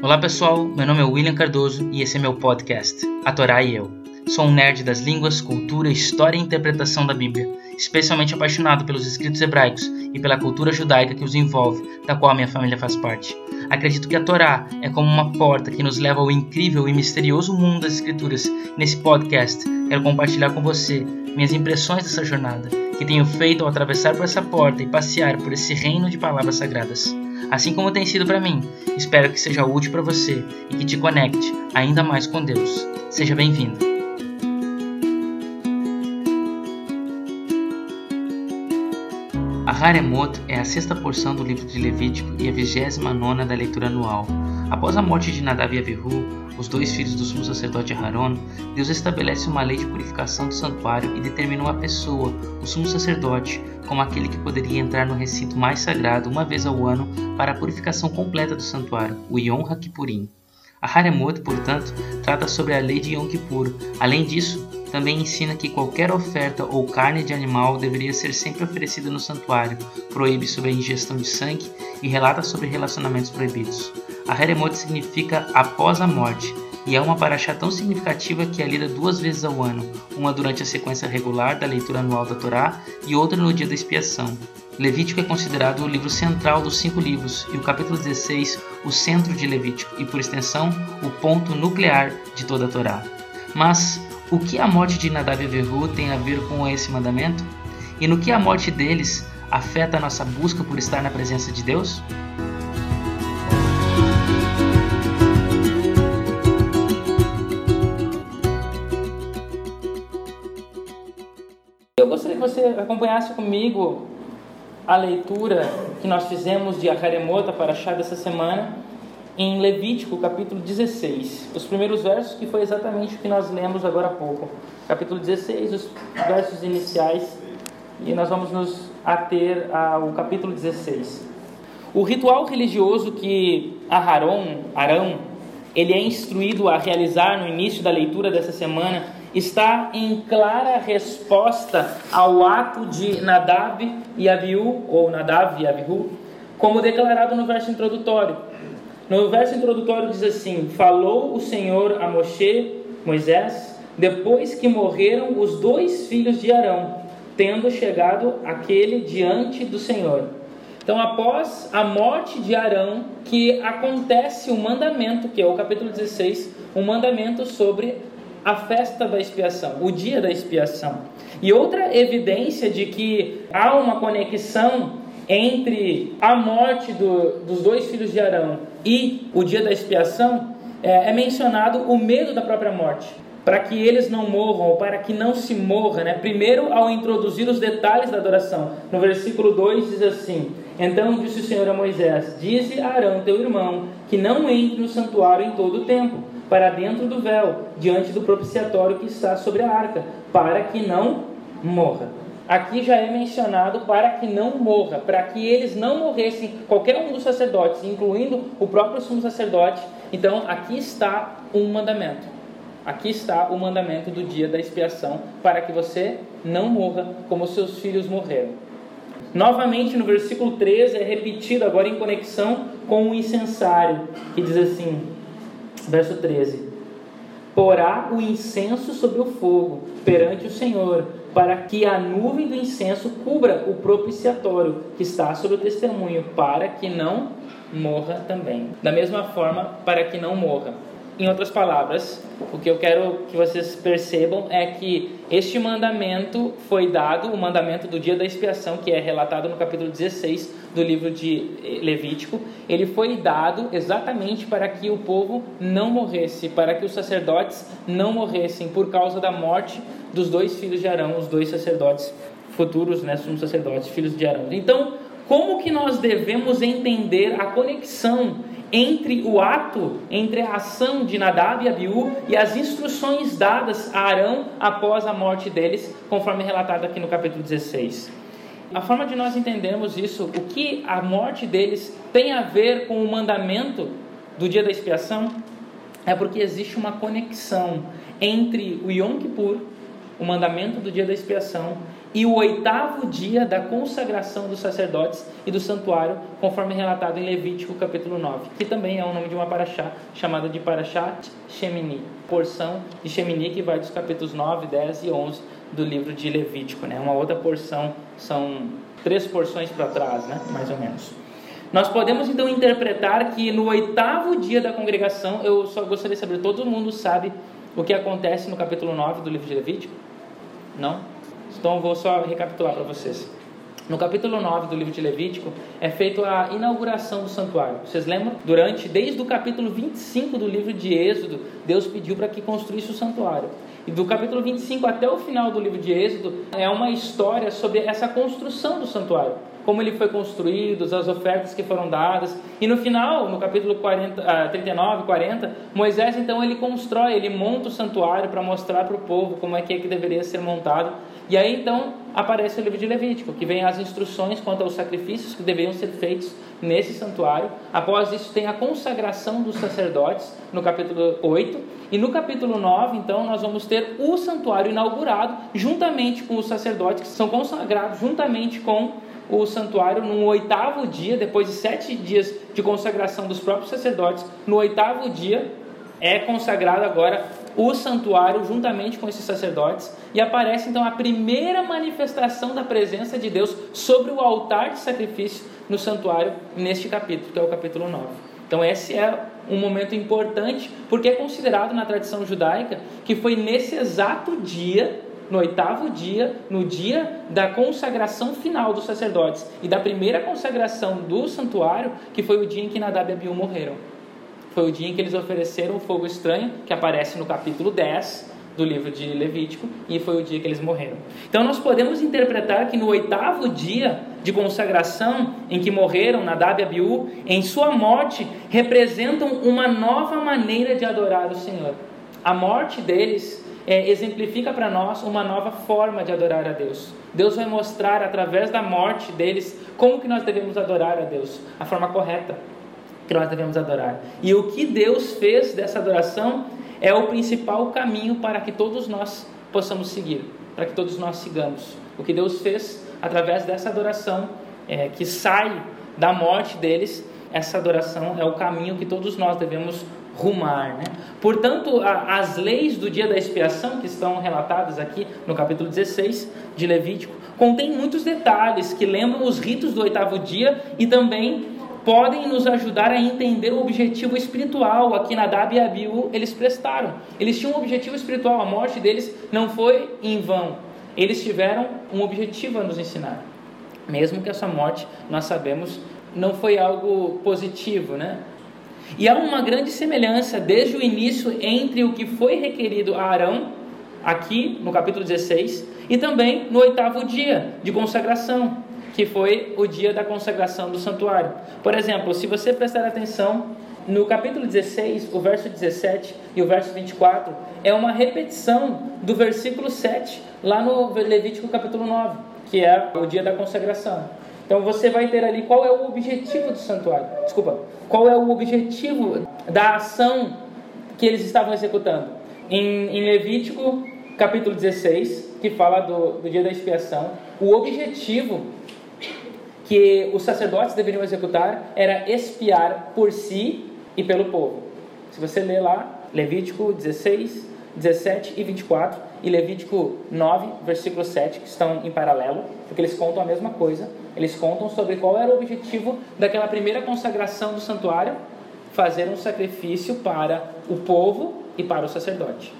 Olá pessoal, meu nome é William Cardoso e esse é meu podcast, A Torá e Eu. Sou um nerd das línguas, cultura, história e interpretação da Bíblia, especialmente apaixonado pelos escritos hebraicos e pela cultura judaica que os envolve, da qual minha família faz parte. Acredito que a Torá é como uma porta que nos leva ao incrível e misterioso mundo das Escrituras. Nesse podcast, quero compartilhar com você minhas impressões dessa jornada, que tenho feito ao atravessar por essa porta e passear por esse reino de palavras sagradas assim como tem sido para mim. Espero que seja útil para você e que te conecte ainda mais com Deus. Seja bem-vindo. Haremot é a sexta porção do livro de Levítico e a vigésima nona da leitura anual. Após a morte de Nadav e Abihu, os dois filhos do sumo sacerdote Aaron, Deus estabelece uma lei de purificação do santuário e determina uma pessoa, o sumo sacerdote, como aquele que poderia entrar no recinto mais sagrado uma vez ao ano para a purificação completa do santuário, o Yom HaKippurim. A Haremot, portanto, trata sobre a lei de Yom Kippur. Além disso, também ensina que qualquer oferta ou carne de animal deveria ser sempre oferecida no santuário, proíbe sobre a ingestão de sangue e relata sobre relacionamentos proibidos. A Haremot significa após a morte, e é uma paraxá tão significativa que é lida duas vezes ao ano, uma durante a sequência regular da leitura anual da Torá e outra no dia da expiação. Levítico é considerado o livro central dos cinco livros e o capítulo 16 o centro de Levítico e, por extensão, o ponto nuclear de toda a Torá. Mas o que a morte de Nadab e Abihu tem a ver com esse mandamento? E no que a morte deles afeta a nossa busca por estar na presença de Deus? Eu gostaria que você acompanhasse comigo a leitura que nós fizemos de Aharemota para achar dessa semana em Levítico, capítulo 16. Os primeiros versos, que foi exatamente o que nós lemos agora há pouco. Capítulo 16, os versos iniciais, e nós vamos nos ater ao capítulo 16. O ritual religioso que Aharon, Arão, ele é instruído a realizar no início da leitura dessa semana está em clara resposta ao ato de Nadab e Abiú, ou Nadav e Abiú, como declarado no verso introdutório. No verso introdutório diz assim: Falou o Senhor a Moshe, Moisés, depois que morreram os dois filhos de Arão, tendo chegado aquele diante do Senhor. Então, após a morte de Arão, que acontece o mandamento, que é o capítulo 16, um mandamento sobre a festa da expiação, o dia da expiação. E outra evidência de que há uma conexão entre a morte do, dos dois filhos de Arão e o dia da expiação é, é mencionado o medo da própria morte. Para que eles não morram, ou para que não se morra, né? primeiro ao introduzir os detalhes da adoração. No versículo 2 diz assim: Então disse o Senhor a Moisés: Dize a Arão, teu irmão, que não entre no santuário em todo o tempo para dentro do véu, diante do propiciatório que está sobre a arca, para que não morra. Aqui já é mencionado para que não morra, para que eles não morressem, qualquer um dos sacerdotes, incluindo o próprio sumo sacerdote. Então, aqui está um mandamento. Aqui está o mandamento do dia da expiação, para que você não morra como seus filhos morreram. Novamente, no versículo 13, é repetido agora em conexão com o incensário, que diz assim: Verso 13: Porá o incenso sobre o fogo perante o Senhor, para que a nuvem do incenso cubra o propiciatório que está sobre o testemunho, para que não morra também. Da mesma forma, para que não morra. Em outras palavras, o que eu quero que vocês percebam é que este mandamento foi dado, o mandamento do dia da expiação, que é relatado no capítulo 16 do livro de Levítico, ele foi dado exatamente para que o povo não morresse, para que os sacerdotes não morressem por causa da morte dos dois filhos de Arão, os dois sacerdotes futuros, né, somos sacerdotes, filhos de Arão. Então, como que nós devemos entender a conexão entre o ato, entre a ação de Nadab e Abiú e as instruções dadas a Arão após a morte deles, conforme relatado aqui no capítulo 16. A forma de nós entendermos isso, o que a morte deles tem a ver com o mandamento do dia da expiação, é porque existe uma conexão entre o Yom Kippur, o mandamento do dia da expiação, e o oitavo dia da consagração dos sacerdotes e do santuário, conforme relatado em Levítico capítulo 9, que também é o nome de uma paraxá chamada de Parashat Shemini, porção de Shemini que vai dos capítulos 9, 10 e 11 do livro de Levítico, né? Uma outra porção, são três porções para trás, né? Mais ou menos. Nós podemos então interpretar que no oitavo dia da congregação, eu só gostaria de saber, todo mundo sabe o que acontece no capítulo 9 do livro de Levítico? Não? Então vou só recapitular para vocês. No capítulo 9 do livro de Levítico é feita a inauguração do santuário. Vocês lembram? Durante, desde o capítulo 25 do livro de Êxodo, Deus pediu para que construísse o santuário. E do capítulo 25 até o final do livro de Êxodo é uma história sobre essa construção do santuário como ele foi construído, as ofertas que foram dadas. E no final, no capítulo 40, ah, 39, 40, Moisés então ele constrói, ele monta o santuário para mostrar para o povo como é que, é que deveria ser montado. E aí então aparece o livro de Levítico, que vem as instruções quanto aos sacrifícios que deveriam ser feitos nesse santuário. Após isso tem a consagração dos sacerdotes no capítulo 8, e no capítulo 9, então, nós vamos ter o santuário inaugurado juntamente com os sacerdotes que são consagrados juntamente com o santuário no oitavo dia, depois de sete dias de consagração dos próprios sacerdotes, no oitavo dia é consagrado agora o santuário juntamente com esses sacerdotes e aparece então a primeira manifestação da presença de Deus sobre o altar de sacrifício no santuário neste capítulo, que é o capítulo 9. Então esse é um momento importante porque é considerado na tradição judaica que foi nesse exato dia no oitavo dia, no dia da consagração final dos sacerdotes e da primeira consagração do santuário, que foi o dia em que Nadab e Abiú morreram. Foi o dia em que eles ofereceram o fogo estranho, que aparece no capítulo 10 do livro de Levítico, e foi o dia que eles morreram. Então nós podemos interpretar que no oitavo dia de consagração em que morreram Nadab e Abiú, em sua morte, representam uma nova maneira de adorar o Senhor. A morte deles é, exemplifica para nós uma nova forma de adorar a Deus. Deus vai mostrar através da morte deles como que nós devemos adorar a Deus, a forma correta que nós devemos adorar. E o que Deus fez dessa adoração é o principal caminho para que todos nós possamos seguir, para que todos nós sigamos. O que Deus fez através dessa adoração é, que sai da morte deles, essa adoração é o caminho que todos nós devemos rumar. Né? Portanto, a, as leis do dia da expiação, que estão relatadas aqui no capítulo 16 de Levítico, contém muitos detalhes que lembram os ritos do oitavo dia e também podem nos ajudar a entender o objetivo espiritual aqui na Dab e Abiú eles prestaram. Eles tinham um objetivo espiritual, a morte deles não foi em vão. Eles tiveram um objetivo a nos ensinar. Mesmo que essa morte, nós sabemos, não foi algo positivo, né? E há uma grande semelhança desde o início entre o que foi requerido a Arão, aqui no capítulo 16, e também no oitavo dia de consagração, que foi o dia da consagração do santuário. Por exemplo, se você prestar atenção, no capítulo 16, o verso 17 e o verso 24 é uma repetição do versículo 7, lá no Levítico capítulo 9, que é o dia da consagração. Então você vai ter ali qual é o objetivo do santuário. Desculpa, qual é o objetivo da ação que eles estavam executando. Em, em Levítico capítulo 16, que fala do, do dia da expiação, o objetivo que os sacerdotes deveriam executar era expiar por si e pelo povo. Se você ler lá, Levítico 16, 17 e 24 e Levítico 9, versículo 7, que estão em paralelo, porque eles contam a mesma coisa. Eles contam sobre qual era o objetivo daquela primeira consagração do santuário: fazer um sacrifício para o povo e para o sacerdote.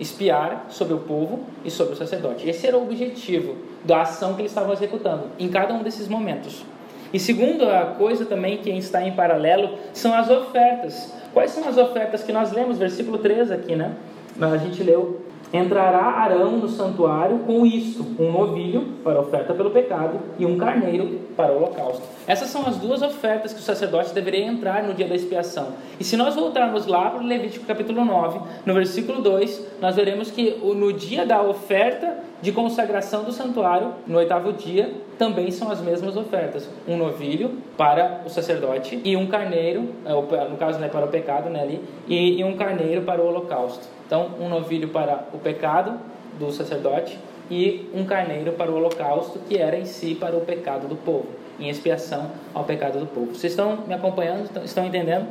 Espiar sobre o povo e sobre o sacerdote. Esse era o objetivo da ação que eles estavam executando em cada um desses momentos. E segundo a coisa também que está em paralelo são as ofertas. Quais são as ofertas que nós lemos? Versículo 3 aqui, né? A gente leu Entrará Arão no santuário com isto: um novilho para oferta pelo pecado e um carneiro para o holocausto. Essas são as duas ofertas que o sacerdote deveria entrar no dia da expiação. E se nós voltarmos lá para o Levítico capítulo 9, no versículo 2, nós veremos que no dia da oferta de consagração do santuário, no oitavo dia, também são as mesmas ofertas: um novilho para o sacerdote e um carneiro, é, no caso né, para o pecado, né, ali, e um carneiro para o holocausto. Então, um novilho para o pecado do sacerdote e um carneiro para o holocausto, que era em si para o pecado do povo, em expiação ao pecado do povo. Vocês estão me acompanhando? Estão entendendo?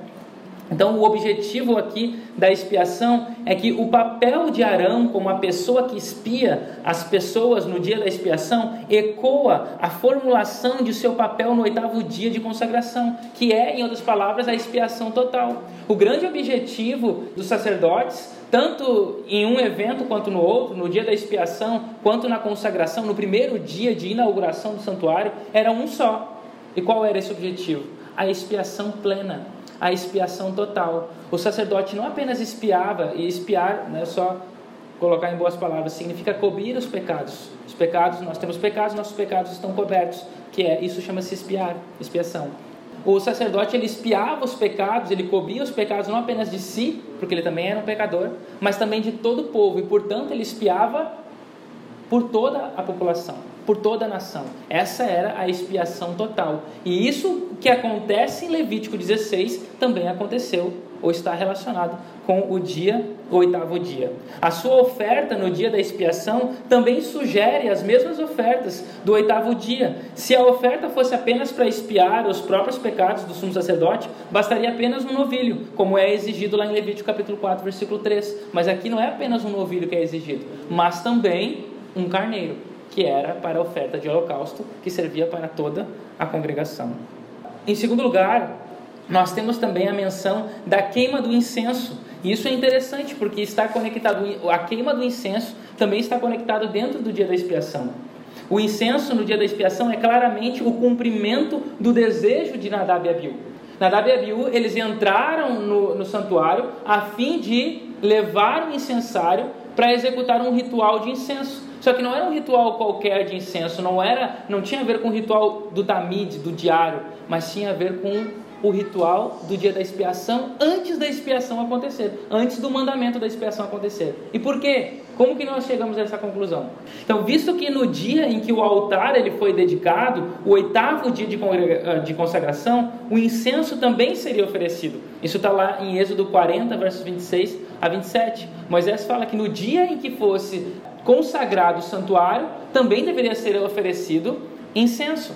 Então, o objetivo aqui da expiação é que o papel de Arão, como a pessoa que espia as pessoas no dia da expiação, ecoa a formulação de seu papel no oitavo dia de consagração, que é, em outras palavras, a expiação total. O grande objetivo dos sacerdotes, tanto em um evento quanto no outro, no dia da expiação, quanto na consagração, no primeiro dia de inauguração do santuário, era um só. E qual era esse objetivo? A expiação plena a expiação total. O sacerdote não apenas espiava, e espiar, não é só colocar em boas palavras, significa cobrir os pecados. Os pecados, nós temos pecados, nossos pecados estão cobertos, que é, isso chama-se espiar, expiação. O sacerdote ele espiava os pecados, ele cobria os pecados não apenas de si, porque ele também era um pecador, mas também de todo o povo, e portanto ele espiava por toda a população por toda a nação. Essa era a expiação total. E isso que acontece em Levítico 16 também aconteceu ou está relacionado com o dia, o oitavo dia. A sua oferta no dia da expiação também sugere as mesmas ofertas do oitavo dia. Se a oferta fosse apenas para expiar os próprios pecados do sumo sacerdote, bastaria apenas um novilho, como é exigido lá em Levítico capítulo 4, versículo 3. Mas aqui não é apenas um novilho que é exigido, mas também um carneiro que era para a oferta de holocausto, que servia para toda a congregação. Em segundo lugar, nós temos também a menção da queima do incenso. Isso é interessante porque está conectado, a queima do incenso também está conectado dentro do dia da expiação. O incenso no dia da expiação é claramente o cumprimento do desejo de Nadab e Abiú. Nadab e Abiú, eles entraram no, no santuário a fim de levar o incensário para executar um ritual de incenso. Só que não era um ritual qualquer de incenso, não era, não tinha a ver com o ritual do tamid, do diário, mas tinha a ver com o ritual do dia da expiação antes da expiação acontecer, antes do mandamento da expiação acontecer. E por quê? Como que nós chegamos a essa conclusão? Então, visto que no dia em que o altar ele foi dedicado, o oitavo dia de, ah, de consagração, o incenso também seria oferecido. Isso está lá em Êxodo 40, versos 26 a 27. Moisés fala que no dia em que fosse consagrado o santuário, também deveria ser oferecido incenso.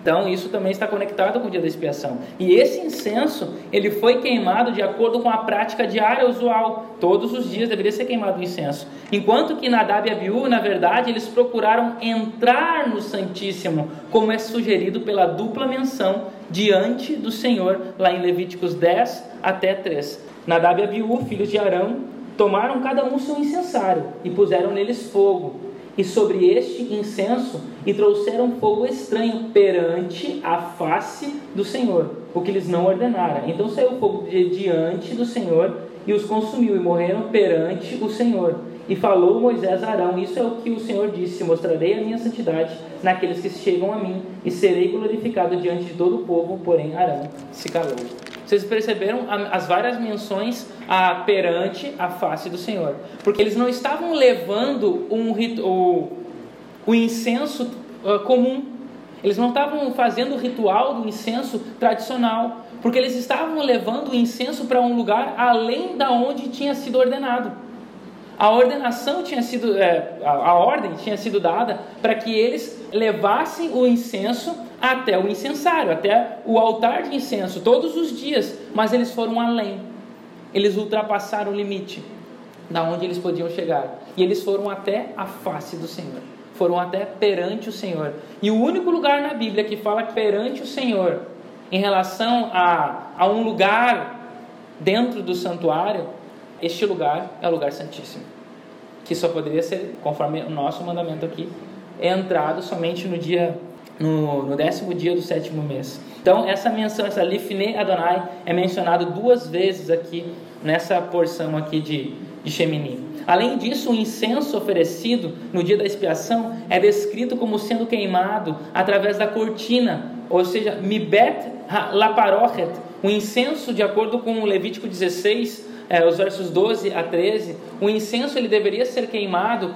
Então, isso também está conectado com o dia da expiação. E esse incenso, ele foi queimado de acordo com a prática diária usual. Todos os dias deveria ser queimado o incenso. Enquanto que Nadab e Abiú, na verdade, eles procuraram entrar no Santíssimo, como é sugerido pela dupla menção diante do Senhor, lá em Levíticos 10 até 3. Nadab e Abiú, filhos de Arão, tomaram cada um seu incensário e puseram neles fogo, e sobre este incenso e trouxeram fogo estranho perante a face do Senhor, o que lhes não ordenara. Então saiu fogo de diante do Senhor e os consumiu, e morreram perante o Senhor. E falou Moisés a Arão: Isso é o que o Senhor disse: Mostrarei a minha santidade naqueles que chegam a mim, e serei glorificado diante de todo o povo. Porém, Arão se calou. Vocês perceberam as várias menções a, perante a face do Senhor. Porque eles não estavam levando um, o, o incenso uh, comum. Eles não estavam fazendo o ritual do incenso tradicional. Porque eles estavam levando o incenso para um lugar além da onde tinha sido ordenado. A ordenação tinha sido, é, a, a ordem tinha sido dada para que eles levassem o incenso até o incensário, até o altar de incenso, todos os dias, mas eles foram além. Eles ultrapassaram o limite da onde eles podiam chegar. E eles foram até a face do Senhor. Foram até perante o Senhor. E o único lugar na Bíblia que fala perante o Senhor em relação a, a um lugar dentro do santuário, este lugar é o lugar santíssimo. Que só poderia ser, conforme o nosso mandamento aqui, entrado somente no dia no, no, décimo dia do sétimo mês. Então, essa menção, essa Lifne Adonai, é mencionado duas vezes aqui nessa porção aqui de, de Shemini. Além disso, o incenso oferecido no dia da expiação é descrito como sendo queimado através da cortina, ou seja, Mibet Laparochet, o incenso, de acordo com o Levítico 16, é, os versos 12 a 13, o incenso ele deveria ser queimado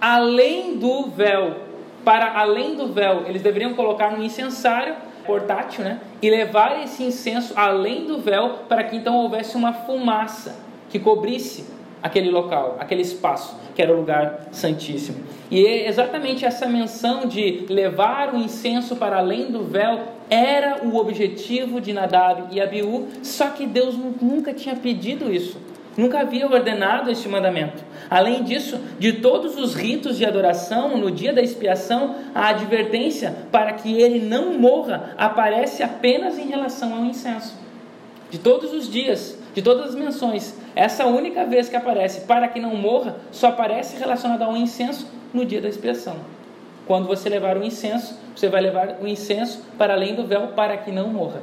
além do véu, para além do véu, eles deveriam colocar no incensário portátil, né? E levar esse incenso além do véu para que então houvesse uma fumaça que cobrisse aquele local, aquele espaço, que era o lugar santíssimo. E é exatamente essa menção de levar o incenso para além do véu era o objetivo de Nadab e Abiú, só que Deus nunca tinha pedido isso. Nunca havia ordenado este mandamento. Além disso, de todos os ritos de adoração, no dia da expiação, a advertência para que ele não morra aparece apenas em relação ao incenso. De todos os dias, de todas as menções, essa única vez que aparece para que não morra, só aparece relacionada ao incenso no dia da expiação. Quando você levar o incenso, você vai levar o incenso para além do véu para que não morra.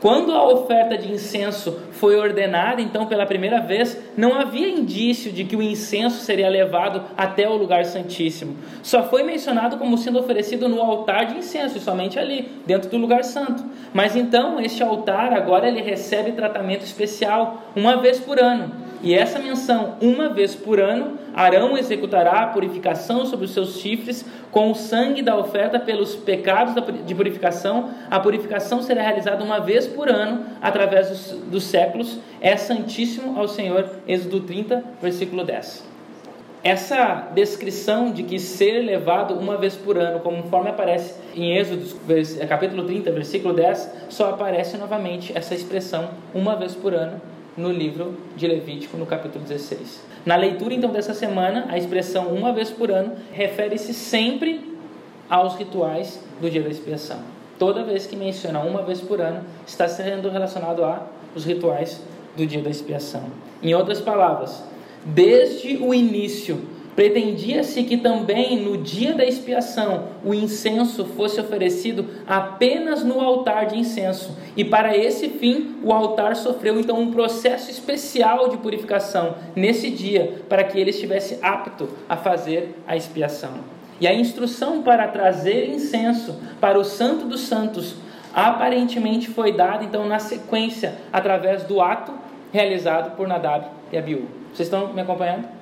Quando a oferta de incenso foi ordenada, então, pela primeira vez, não havia indício de que o incenso seria levado até o lugar santíssimo. Só foi mencionado como sendo oferecido no altar de incenso, e somente ali, dentro do lugar santo. Mas então, este altar agora ele recebe tratamento especial uma vez por ano. E essa menção, uma vez por ano, Arão executará a purificação sobre os seus chifres com o sangue da oferta pelos pecados de purificação. A purificação será realizada uma vez por ano, através dos, dos séculos. É santíssimo ao Senhor. Êxodo 30, versículo 10. Essa descrição de que ser levado uma vez por ano, conforme aparece em Êxodo capítulo 30, versículo 10, só aparece novamente essa expressão uma vez por ano no livro de Levítico, no capítulo 16. Na leitura então dessa semana, a expressão uma vez por ano refere-se sempre aos rituais do dia da expiação. Toda vez que menciona uma vez por ano, está sendo relacionado a os rituais do dia da expiação. Em outras palavras, desde o início Pretendia-se que também no dia da expiação o incenso fosse oferecido apenas no altar de incenso, e para esse fim o altar sofreu então um processo especial de purificação nesse dia, para que ele estivesse apto a fazer a expiação. E a instrução para trazer incenso para o Santo dos Santos aparentemente foi dada então na sequência através do ato realizado por Nadab e Abiú. Vocês estão me acompanhando?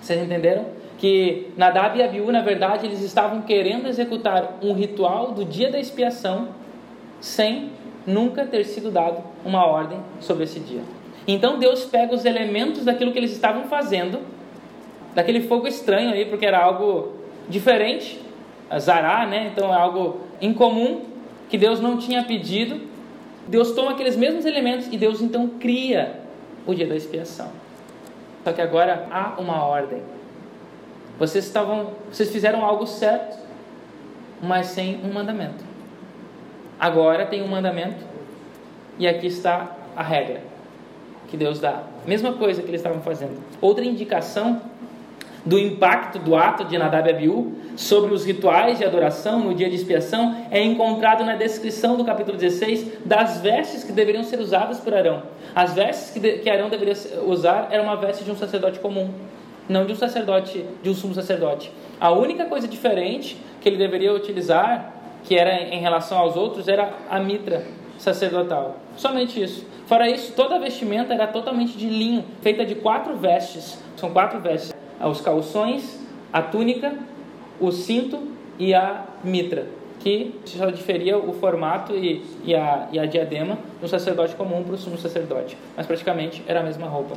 Vocês entenderam? Que Nadab e Abiú, na verdade, eles estavam querendo executar um ritual do dia da expiação sem nunca ter sido dado uma ordem sobre esse dia. Então Deus pega os elementos daquilo que eles estavam fazendo, daquele fogo estranho aí, porque era algo diferente, zará, né? Então é algo incomum que Deus não tinha pedido. Deus toma aqueles mesmos elementos e Deus então cria o dia da expiação. Só que agora há uma ordem. Vocês estavam, vocês fizeram algo certo, mas sem um mandamento. Agora tem um mandamento e aqui está a regra que Deus dá. Mesma coisa que eles estavam fazendo. Outra indicação do impacto do ato de Nadab e Abiú sobre os rituais de adoração no dia de expiação é encontrado na descrição do capítulo 16 das vestes que deveriam ser usadas por Arão. As vestes que, de, que Arão deveria usar era uma veste de um sacerdote comum, não de um sacerdote, de um sumo sacerdote. A única coisa diferente que ele deveria utilizar, que era em relação aos outros, era a mitra sacerdotal. Somente isso. Fora isso, toda a vestimenta era totalmente de linho, feita de quatro vestes. São quatro vestes os calções, a túnica, o cinto e a mitra, que só diferia o formato e, e, a, e a diadema do sacerdote comum para o sumo sacerdote, mas praticamente era a mesma roupa.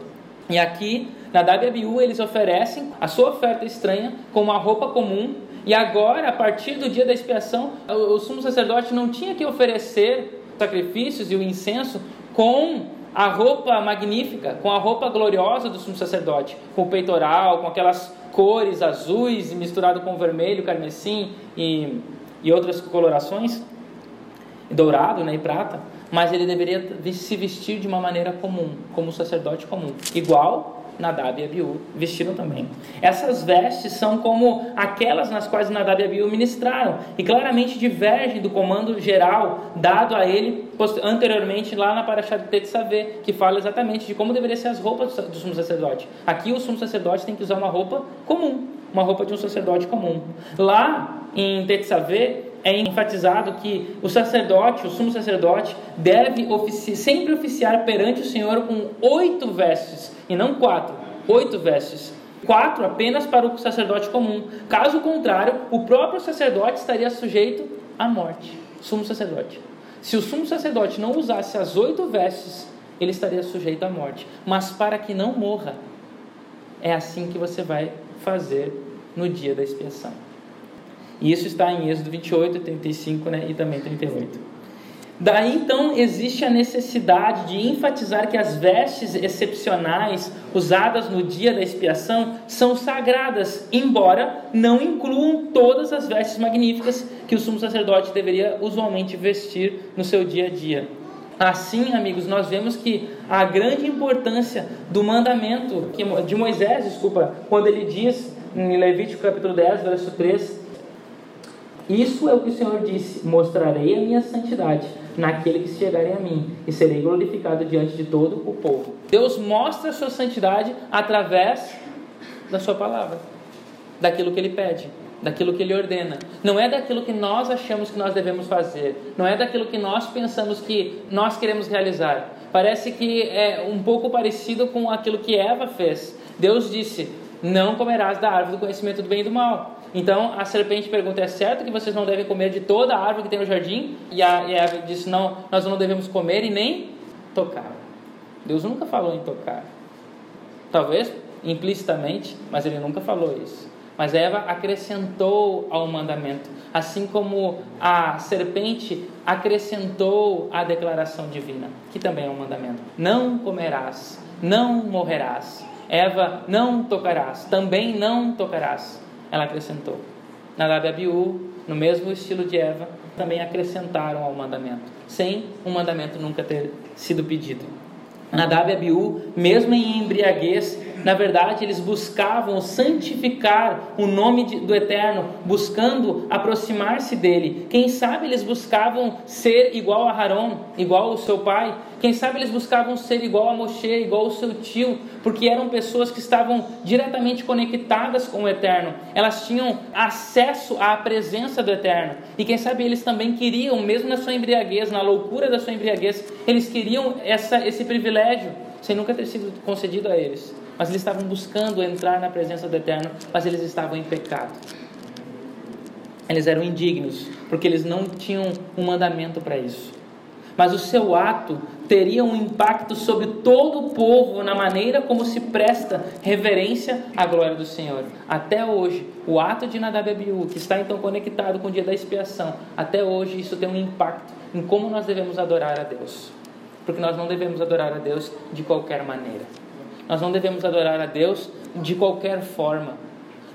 E aqui, na Abiú, eles oferecem a sua oferta estranha como uma roupa comum, e agora, a partir do dia da expiação, o, o sumo sacerdote não tinha que oferecer sacrifícios e o incenso com a roupa magnífica, com a roupa gloriosa do sumo sacerdote, com o peitoral, com aquelas cores azuis misturado com vermelho, carmesim e, e outras colorações, dourado né, e prata, mas ele deveria se vestir de uma maneira comum, como um sacerdote comum, igual Nadab e Abiú vestiram também. Essas vestes são como aquelas nas quais Nadab e Abiú ministraram e claramente divergem do comando geral dado a ele anteriormente lá na Paraxá de Tetzaveh, que fala exatamente de como deveriam ser as roupas do sumo sacerdote. Aqui o sumo sacerdote tem que usar uma roupa comum, uma roupa de um sacerdote comum. Lá em Tetzaveh é enfatizado que o sacerdote, o sumo sacerdote, deve ofici sempre oficiar perante o Senhor com oito vestes, e não quatro, oito vestes. Quatro apenas para o sacerdote comum. Caso contrário, o próprio sacerdote estaria sujeito à morte. Sumo sacerdote. Se o sumo sacerdote não usasse as oito vestes, ele estaria sujeito à morte. Mas para que não morra, é assim que você vai fazer no dia da expiação. Isso está em Êxodo 28, 35 né, e também 38. Daí então existe a necessidade de enfatizar que as vestes excepcionais usadas no dia da expiação são sagradas, embora não incluam todas as vestes magníficas que o sumo sacerdote deveria usualmente vestir no seu dia a dia. Assim, amigos, nós vemos que a grande importância do mandamento de Moisés, desculpa, quando ele diz em Levítico capítulo 10, verso 3, isso é o que o Senhor disse: mostrarei a minha santidade naquele que chegarem a mim, e serei glorificado diante de todo o povo. Deus mostra a sua santidade através da sua palavra, daquilo que ele pede, daquilo que ele ordena. Não é daquilo que nós achamos que nós devemos fazer, não é daquilo que nós pensamos que nós queremos realizar. Parece que é um pouco parecido com aquilo que Eva fez. Deus disse: Não comerás da árvore do conhecimento do bem e do mal. Então a serpente pergunta: É certo que vocês não devem comer de toda a árvore que tem no jardim? E a Eva disse: Não, nós não devemos comer e nem tocar. Deus nunca falou em tocar. Talvez implicitamente, mas ele nunca falou isso. Mas Eva acrescentou ao mandamento, assim como a serpente acrescentou à declaração divina, que também é um mandamento: Não comerás, não morrerás. Eva, não tocarás, também não tocarás ela acrescentou. Nadab e Abiú, no mesmo estilo de Eva, também acrescentaram ao mandamento, sem um mandamento nunca ter sido pedido. Nadab e Abiú, mesmo em embriaguez, na verdade, eles buscavam santificar o nome do Eterno, buscando aproximar-se dele. Quem sabe eles buscavam ser igual a Haron, igual ao seu pai. Quem sabe eles buscavam ser igual a Moshe, igual ao seu tio, porque eram pessoas que estavam diretamente conectadas com o Eterno. Elas tinham acesso à presença do Eterno. E quem sabe eles também queriam, mesmo na sua embriaguez, na loucura da sua embriaguez, eles queriam essa, esse privilégio, sem nunca ter sido concedido a eles mas eles estavam buscando entrar na presença do Eterno, mas eles estavam em pecado. Eles eram indignos, porque eles não tinham um mandamento para isso. Mas o seu ato teria um impacto sobre todo o povo na maneira como se presta reverência à glória do Senhor. Até hoje, o ato de Nadab que está então conectado com o dia da expiação, até hoje isso tem um impacto em como nós devemos adorar a Deus. Porque nós não devemos adorar a Deus de qualquer maneira. Nós não devemos adorar a Deus de qualquer forma,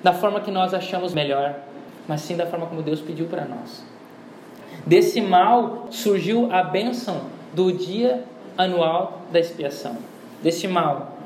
da forma que nós achamos melhor, mas sim da forma como Deus pediu para nós. Desse mal surgiu a bênção do dia anual da expiação. Desse mal,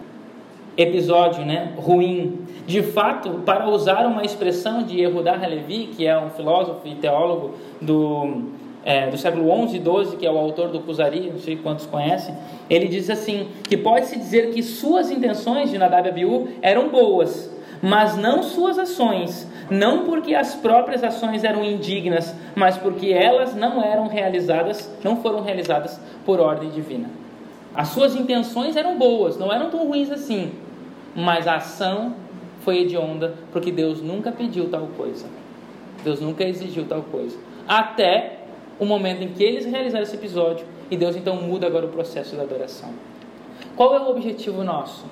episódio né, ruim. De fato, para usar uma expressão de Yehudá Halevi, que é um filósofo e teólogo do é, do século 11 e 12, que é o autor do Kuzari, não sei quantos conhecem, ele diz assim, que pode-se dizer que suas intenções de Nadab Abiú eram boas, mas não suas ações, não porque as próprias ações eram indignas, mas porque elas não eram realizadas, não foram realizadas por ordem divina. As suas intenções eram boas, não eram tão ruins assim, mas a ação foi hedionda, porque Deus nunca pediu tal coisa. Deus nunca exigiu tal coisa. Até o momento em que eles realizaram esse episódio e Deus então muda agora o processo da adoração. Qual é o objetivo nosso?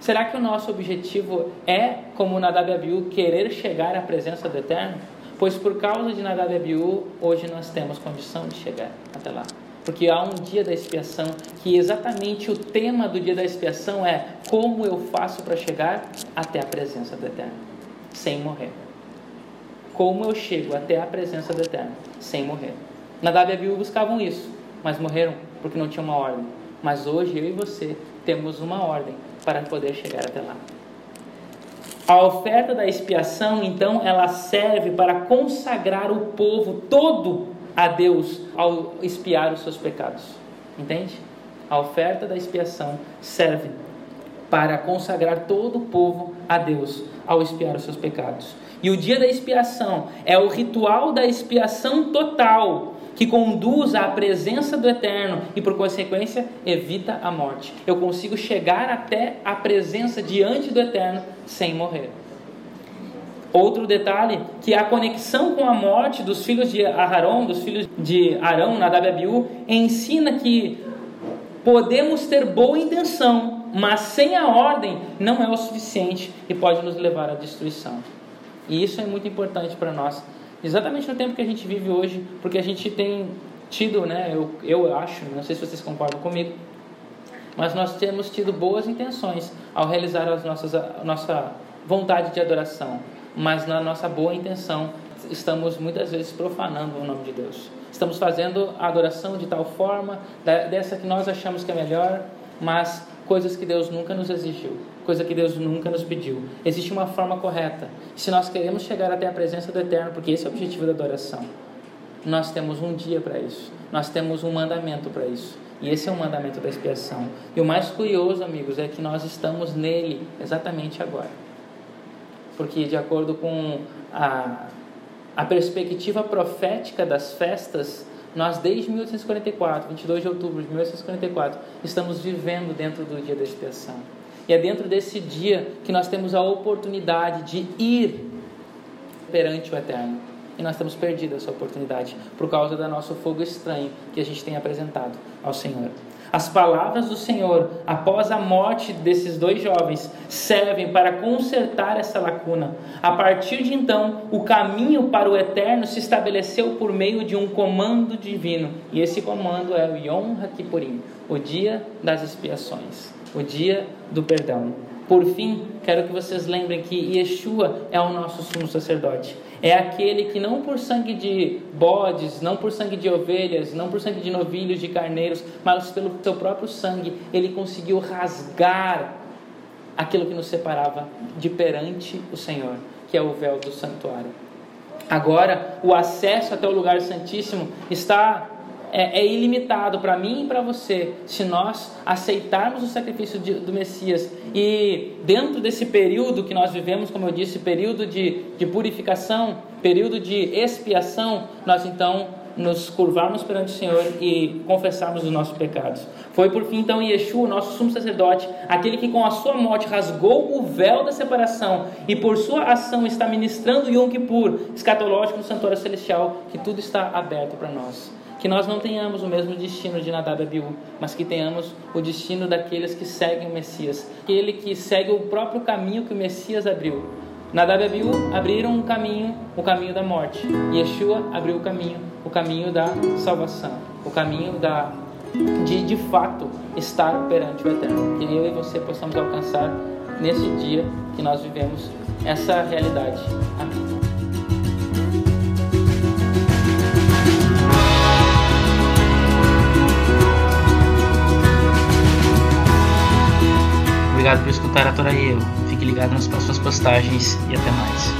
Será que o nosso objetivo é, como Nadab e Abiú, querer chegar à presença do Eterno? Pois por causa de Nadab e Abiú, hoje nós temos condição de chegar até lá. Porque há um dia da expiação que exatamente o tema do dia da expiação é como eu faço para chegar até a presença do Eterno, sem morrer. Como eu chego até a presença do Eterno, sem morrer. Nadab e Abiú buscavam isso, mas morreram porque não tinha uma ordem. Mas hoje eu e você temos uma ordem para poder chegar até lá. A oferta da expiação, então, ela serve para consagrar o povo todo a Deus ao expiar os seus pecados. Entende? A oferta da expiação serve para consagrar todo o povo a Deus ao expiar os seus pecados. E o dia da expiação é o ritual da expiação total que conduz à presença do Eterno e, por consequência, evita a morte. Eu consigo chegar até a presença diante do Eterno sem morrer. Outro detalhe, que a conexão com a morte dos filhos de Aharon, dos filhos de Arão, Nadab e ensina que podemos ter boa intenção, mas sem a ordem não é o suficiente e pode nos levar à destruição. E isso é muito importante para nós, exatamente no tempo que a gente vive hoje, porque a gente tem tido, né, eu, eu acho, não sei se vocês concordam comigo, mas nós temos tido boas intenções ao realizar as nossas, a nossa vontade de adoração, mas na nossa boa intenção estamos muitas vezes profanando o nome de Deus. Estamos fazendo a adoração de tal forma, dessa que nós achamos que é melhor, mas coisas que Deus nunca nos exigiu, coisa que Deus nunca nos pediu. Existe uma forma correta. Se nós queremos chegar até a presença do Eterno, porque esse é o objetivo da adoração, nós temos um dia para isso, nós temos um mandamento para isso. E esse é o mandamento da expiação. E o mais curioso, amigos, é que nós estamos nele exatamente agora. Porque, de acordo com a, a perspectiva profética das festas, nós desde 1844, 22 de outubro de 1844, estamos vivendo dentro do dia da expiação. E é dentro desse dia que nós temos a oportunidade de ir perante o Eterno. E nós temos perdido essa oportunidade por causa do nosso fogo estranho que a gente tem apresentado ao Senhor. As palavras do Senhor, após a morte desses dois jovens, servem para consertar essa lacuna. A partir de então, o caminho para o eterno se estabeleceu por meio de um comando divino. E esse comando é o Yom HaKippurim, o dia das expiações, o dia do perdão. Por fim, quero que vocês lembrem que Yeshua é o nosso sumo sacerdote. É aquele que não por sangue de bodes, não por sangue de ovelhas, não por sangue de novilhos, de carneiros, mas pelo seu próprio sangue, ele conseguiu rasgar aquilo que nos separava de perante o Senhor, que é o véu do santuário. Agora, o acesso até o lugar santíssimo está é, é ilimitado para mim e para você se nós aceitarmos o sacrifício de, do Messias e dentro desse período que nós vivemos, como eu disse, período de, de purificação, período de expiação, nós então nos curvarmos perante o Senhor e confessarmos os nossos pecados. Foi por fim então Yeshua, nosso sumo sacerdote, aquele que com a sua morte rasgou o véu da separação e por sua ação está ministrando Yom Kippur, escatológico no santuário celestial, que tudo está aberto para nós que nós não tenhamos o mesmo destino de Nadab e Abiú, mas que tenhamos o destino daqueles que seguem o Messias, aquele que segue o próprio caminho que o Messias abriu. Nadab e Abiú abriram um caminho, o caminho da morte. Yeshua abriu o caminho, o caminho da salvação, o caminho da de de fato estar perante o Eterno. Que eu e você possamos alcançar nesse dia que nós vivemos essa realidade. Amém. Obrigado por escutar a eu. Fique ligado nas próximas postagens e até mais.